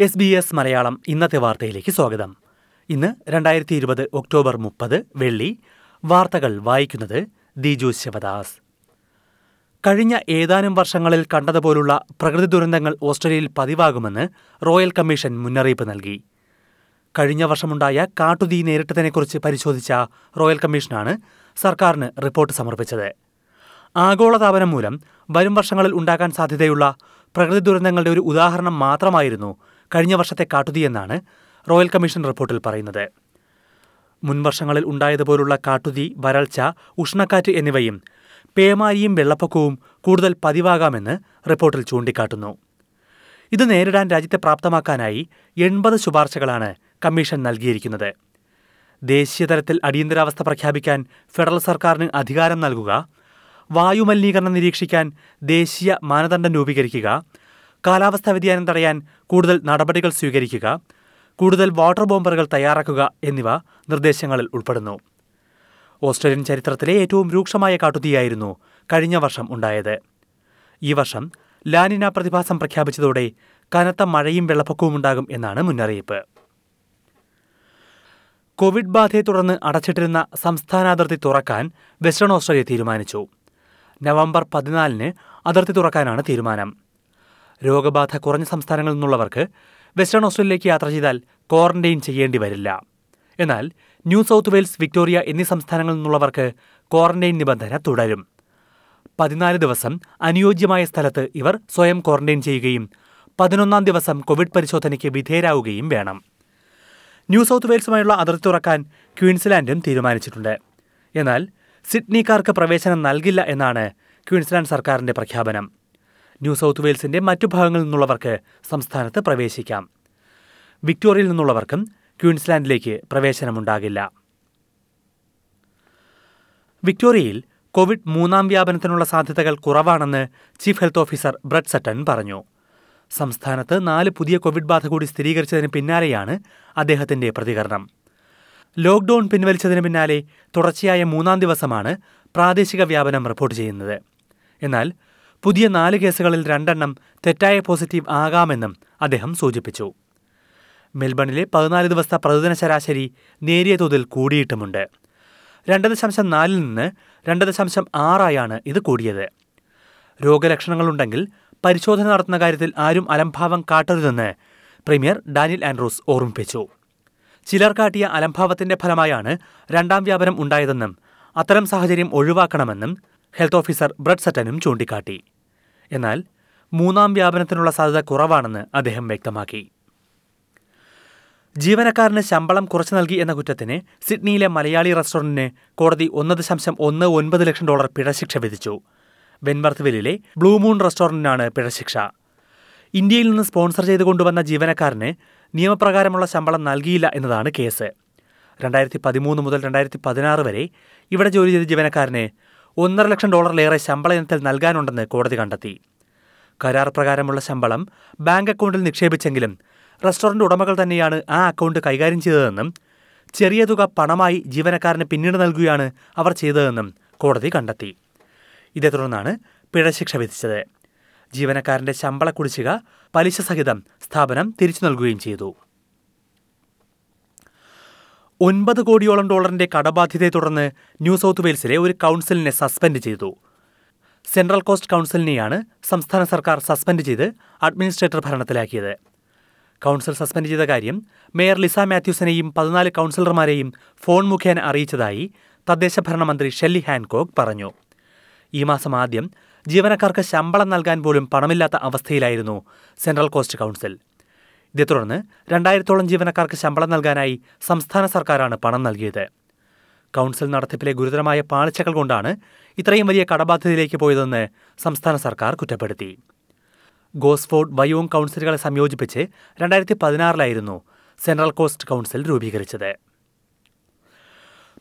S B S Malayalam ഇന്നത്തെ വാർത്തയിലേക്ക് സ്വാഗതം. ഇന്ന് രണ്ടായിരത്തി ഇരുപത് ഒക്ടോബർ മുപ്പത് വെള്ളി. വാർത്തകൾ വായിക്കുന്നത് ദിജു ശിവദാസ്. കഴിഞ്ഞ ഏതാനും വർഷങ്ങളിൽ കണ്ടതുപോലുള്ള പ്രകൃതി ദുരന്തങ്ങൾ ഓസ്ട്രേലിയയിൽ പതിവാകുമെന്ന് റോയൽ കമ്മീഷൻ മുന്നറിയിപ്പ് നൽകി. കഴിഞ്ഞ വർഷമുണ്ടായ കാട്ടുതീ നേരിട്ടതിനെക്കുറിച്ച് പരിശോധിച്ച റോയൽ കമ്മീഷനാണ് സർക്കാരിന് റിപ്പോർട്ട് സമർപ്പിച്ചത്. ആഗോളതാപനം മൂലം വരും വർഷങ്ങളിൽ ഉണ്ടാകാൻ സാധ്യതയുള്ള പ്രകൃതി ദുരന്തങ്ങളുടെ ഒരു ഉദാഹരണം മാത്രമായിരുന്നു കഴിഞ്ഞ വർഷത്തെ കാട്ടുതീയെന്നാണ് റോയൽ കമ്മീഷൻ റിപ്പോർട്ടിൽ പറയുന്നത്. മുൻവർഷങ്ങളിൽ ഉണ്ടായതുപോലുള്ള കാട്ടുതീ വരൾച്ച ഉഷ്ണക്കാറ്റ് എന്നിവയും പേമാരിയും വെള്ളപ്പൊക്കവും കൂടുതൽ പതിവാകാമെന്ന് റിപ്പോർട്ടിൽ ചൂണ്ടിക്കാട്ടുന്നു. ഇത് നേരിടാൻ രാജ്യത്തെ പ്രാപ്തമാക്കാനായി എൺപത് ശുപാർശകളാണ് കമ്മീഷൻ നൽകിയിരിക്കുന്നത്. ദേശീയതലത്തിൽ അടിയന്തരാവസ്ഥ പ്രഖ്യാപിക്കാൻ ഫെഡറൽ സർക്കാരിന് അധികാരം നൽകുക വായുമലിനീകരണം നിരീക്ഷിക്കാൻ ദേശീയ മാനദണ്ഡം രൂപീകരിക്കുക കാലാവസ്ഥാ വ്യതിയാനം തടയാൻ കൂടുതൽ നടപടികൾ സ്വീകരിക്കുക കൂടുതൽ വാട്ടർ ബോംബറുകൾ തയ്യാറാക്കുക എന്നിവ നിർദ്ദേശങ്ങളിൽ ഉൾപ്പെടുന്നു. ഓസ്ട്രേലിയൻ ചരിത്രത്തിലെ ഏറ്റവും രൂക്ഷമായ കാട്ടുതീയായിരുന്നു കഴിഞ്ഞ വർഷം ഉണ്ടായത്. ഈ വർഷം ലാനിന പ്രതിഭാസം പ്രഖ്യാപിച്ചതോടെ കനത്ത മഴയും വെള്ളപ്പൊക്കവും ഉണ്ടാകും എന്നാണ് മുന്നറിയിപ്പ്. കോവിഡ് ബാധയെ തുടർന്ന് അടച്ചിട്ടിരുന്ന സംസ്ഥാന അതിർത്തി തുറക്കാൻ വെസ്റ്റേൺ ഓസ്ട്രേലിയ തീരുമാനിച്ചു. നവംബർ പതിനാലിന് അതിർത്തി തുറക്കാനാണ് തീരുമാനം. രോഗബാധ കുറഞ്ഞ സംസ്ഥാനങ്ങളിൽ നിന്നുള്ളവർക്ക് വെസ്റ്റേൺ ഓസ്ട്രേലിയയിലേക്ക് യാത്ര ചെയ്താൽ ക്വാറന്റൈൻ ചെയ്യേണ്ടി വരില്ല. എന്നാൽ ന്യൂ സൗത്ത് വെയിൽസ് വിക്ടോറിയ എന്നീ സംസ്ഥാനങ്ങളിൽ നിന്നുള്ളവർക്ക് ക്വാറന്റൈൻ നിബന്ധന തുടരും. പതിനാല് ദിവസം അനുയോജ്യമായ സ്ഥലത്ത് ഇവർ സ്വയം ക്വാറന്റൈൻ ചെയ്യുകയും പതിനൊന്നാം ദിവസം കോവിഡ് പരിശോധനയ്ക്ക് വിധേയരാകുകയും വേണം. ന്യൂ സൗത്ത് വെയിൽസുമായുള്ള അതിർത്തി തുറക്കാൻ ക്വീൻസ്ലാൻഡും തീരുമാനിച്ചിട്ടുണ്ട്. എന്നാൽ സിഡ്നിക്കാർക്ക് പ്രവേശനം നൽകില്ല എന്നാണ് ക്വീൻസ്ലാൻഡ് സർക്കാരിന്റെ പ്രഖ്യാപനം. ന്യൂ സൗത്ത് വെയിൽസിന്റെ മറ്റു ഭാഗങ്ങളിൽ നിന്നുള്ളവർക്ക് സംസ്ഥാനത്ത് പ്രവേശിക്കാം. വിക്ടോറിയയിൽ നിന്നുള്ളവർക്കും ക്യൂൻസ്ലാൻഡിലേക്ക് പ്രവേശനമുണ്ടാകില്ല. വിക്ടോറിയയിൽ കോവിഡ് മൂന്നാം വ്യാപനത്തിനുള്ള സാധ്യതകൾ കുറവാണെന്ന് chief health officer Brad Sutton പറഞ്ഞു. സംസ്ഥാനത്ത് നാല് പുതിയ കോവിഡ് ബാധ കൂടി സ്ഥിരീകരിച്ചതിന് പിന്നാലെയാണ് അദ്ദേഹത്തിന്റെ പ്രതികരണം. ലോക്ഡൌൺ പിൻവലിച്ചതിന് പിന്നാലെ തുടർച്ചയായ മൂന്നാം ദിവസമാണ് പ്രാദേശിക വ്യാപനം റിപ്പോർട്ട് ചെയ്യുന്നത്. എന്നാൽ പുതിയ നാല് കേസുകളിൽ രണ്ടെണ്ണം തെറ്റായ പോസിറ്റീവ് ആകാമെന്നും അദ്ദേഹം സൂചിപ്പിച്ചു. മെൽബണിലെ പതിനാല് ദിവസത്തെ പ്രതിദിന ശരാശരി നേരിയ തോതിൽ കൂടിയിട്ടുമുണ്ട്. രണ്ട് ദശാംശം നാലിൽ നിന്ന് രണ്ട് ദശാംശം ആറായാണ് ഇത് കൂടിയത്. രോഗലക്ഷണങ്ങളുണ്ടെങ്കിൽ പരിശോധന നടത്തുന്ന കാര്യത്തിൽ ആരും അലംഭാവം കാട്ടരുതെന്ന് പ്രീമിയർ ഡാനിയൽ ആൻഡ്രൂസ് ഓർമ്മിപ്പിച്ചു. ചിലർ കാട്ടിയ അലംഭാവത്തിന്റെ ഫലമായാണ് രണ്ടാം വ്യാപനം ഉണ്ടായതെന്നും അത്തരം സാഹചര്യം ഒഴിവാക്കണമെന്നും ഹെൽത്ത് ഓഫീസർ ബ്രഡ് സറ്റനും ചൂണ്ടിക്കാട്ടി. എന്നാൽ മൂന്നാം വ്യാപനത്തിനുള്ള സാധ്യത കുറവാണെന്ന് അദ്ദേഹം വ്യക്തമാക്കി. ജീവനക്കാരന് ശമ്പളം കുറച്ചു നൽകി എന്ന കുറ്റത്തിന് സിഡ്നിയിലെ മലയാളി റെസ്റ്റോറന്റിന് കോടതി ഒന്ന് ദശാംശം ഒന്ന് ഒൻപത് ലക്ഷം ഡോളർ പിഴശിക്ഷ വിധിച്ചു. വെൻവർത്ത് ബ്ലൂമൂൺ റെസ്റ്റോറന്റിനാണ് പിഴശിക്ഷ. ഇന്ത്യയിൽ നിന്ന് സ്പോൺസർ ചെയ്ത് കൊണ്ടുവന്ന ജീവനക്കാരന് നിയമപ്രകാരമുള്ള ശമ്പളം നൽകിയില്ല എന്നതാണ് കേസ്. രണ്ടായിരത്തി പതിമൂന്ന് മുതൽ രണ്ടായിരത്തി പതിനാറ് വരെ ഇവിടെ ജോലി ചെയ്ത ജീവനക്കാരന് ഒന്നര ലക്ഷം ഡോളറിലേറെ ശമ്പള ഇനത്തിൽ നൽകാനുണ്ടെന്ന് കോടതി കണ്ടെത്തി. കരാർ പ്രകാരമുള്ള ശമ്പളം ബാങ്ക് അക്കൗണ്ടിൽ നിക്ഷേപിച്ചെങ്കിലും റെസ്റ്റോറന്റ് ഉടമകൾ തന്നെയാണ് ആ അക്കൗണ്ട് കൈകാര്യം ചെയ്തതെന്നും ചെറിയ തുക പണമായി ജീവനക്കാരന് പിന്നീട് നൽകുകയാണ് അവർ ചെയ്തതെന്നും കോടതി കണ്ടെത്തി. ഇതേ തുടർന്നാണ് പിഴശിക്ഷ വിധിച്ചത്. ജീവനക്കാരന്റെ ശമ്പള കുടിശ്ശിക പലിശ സഹിതം സ്ഥാപനം തിരിച്ചു നൽകുകയും ചെയ്തു. ഒൻപത് കോടിയോളം ഡോളറിന്റെ കടബാധ്യതയെ തുടർന്ന് ന്യൂ സൗത്ത് വെയിൽസിലെ ഒരു കൗൺസിലിനെ സസ്പെൻഡ് ചെയ്തു. സെൻട്രൽ കോസ്റ്റ് കൗൺസിലിനെയാണ് സംസ്ഥാന സർക്കാർ സസ്പെൻഡ് ചെയ്ത് അഡ്മിനിസ്ട്രേറ്റർ ഭരണത്തിലാക്കിയത്. കൗൺസിൽ സസ്പെൻഡ് ചെയ്ത കാര്യം മേയർ ലിസ മാത്യൂസിനെയും പതിനാല് കൗൺസിലർമാരെയും ഫോൺ മുഖേന അറിയിച്ചതായി തദ്ദേശ ഭരണമന്ത്രി ഷെല്ലി ഹാൻകോക്ക് പറഞ്ഞു. ഈ മാസം ആദ്യം ജീവനക്കാർക്ക് ശമ്പളം നൽകാൻ പോലും പണമില്ലാത്ത അവസ്ഥയിലായിരുന്നു സെൻട്രൽ കോസ്റ്റ് കൗൺസിൽ. ഇതേ തുടർന്ന് രണ്ടായിരത്തോളം ജീവനക്കാർക്ക് ശമ്പളം നൽകാനായി സംസ്ഥാന സർക്കാരാണ് പണം നൽകിയത്. കൗൺസിൽ നടത്തിപ്പിലെ ഗുരുതരമായ പാളിച്ചകൾ കൊണ്ടാണ് ഇത്രയും വലിയ കടബാധ്യതയിലേക്ക് പോയതെന്ന് സംസ്ഥാന സർക്കാർ കുറ്റപ്പെടുത്തി. ഗോസ്ഫോർഡ് വയോങ് കൗൺസിലുകളെ സംയോജിപ്പിച്ച് രണ്ടായിരത്തി പതിനാറിലായിരുന്നു സെൻട്രൽ കോസ്റ്റ് കൗൺസിൽ രൂപീകരിച്ചത്.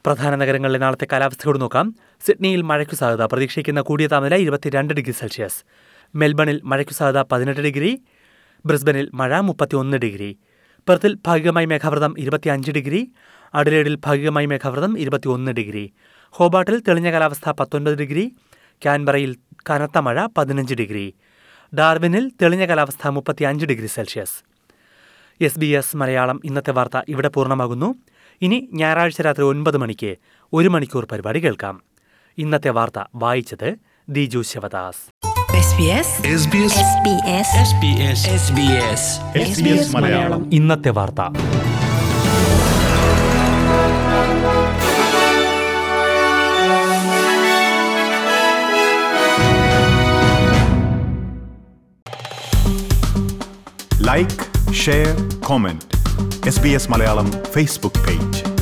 പ്രധാന നഗരങ്ങളിലെ നാളത്തെ കാലാവസ്ഥയോട് നോക്കാം. സിഡ്നിയിൽ മഴയ്ക്കു സാധ്യത പ്രതീക്ഷിക്കുന്ന കൂടിയ താപനില ഇരുപത്തിരണ്ട് ഡിഗ്രി സെൽഷ്യസ്. മെൽബണിൽ മഴയ്ക്കു സാധ്യത പതിനെട്ട് ഡിഗ്രി. ബ്രിസ്ബനിൽ മഴ മുപ്പത്തിയൊന്ന് ഡിഗ്രി. പെർത്തിൽ ഭാഗികമായി മേഘാവൃതം ഇരുപത്തിയഞ്ച് ഡിഗ്രി. അഡിലേഡിൽ ഭാഗികമായി മേഘാവൃതം ഇരുപത്തിയൊന്ന് ഡിഗ്രി. ഹോബാട്ടിൽ തെളിഞ്ഞ കാലാവസ്ഥ പത്തൊൻപത് ഡിഗ്രി. കാൻബറയിൽ കനത്ത മഴ പതിനഞ്ച് ഡിഗ്രി. ഡാർവിനിൽ തെളിഞ്ഞ കാലാവസ്ഥ മുപ്പത്തിയഞ്ച് degree Celsius. S B S Malayalam ഇന്നത്തെ വാർത്ത ഇവിടെ പൂർണമാകുന്നു. ഇനി ഞായറാഴ്ച രാത്രി ഒൻപത് മണിക്ക് ഒരു മണിക്കൂർ പരിപാടി കേൾക്കാം. ഇന്നത്തെ വാർത്ത വായിച്ചത് Diju Sivadas. SBS SBS SBS SBS SBS SBS Malayalam ഇന്നത്തെ വാർത്ത like share comment S B S. Malayalam. Facebook page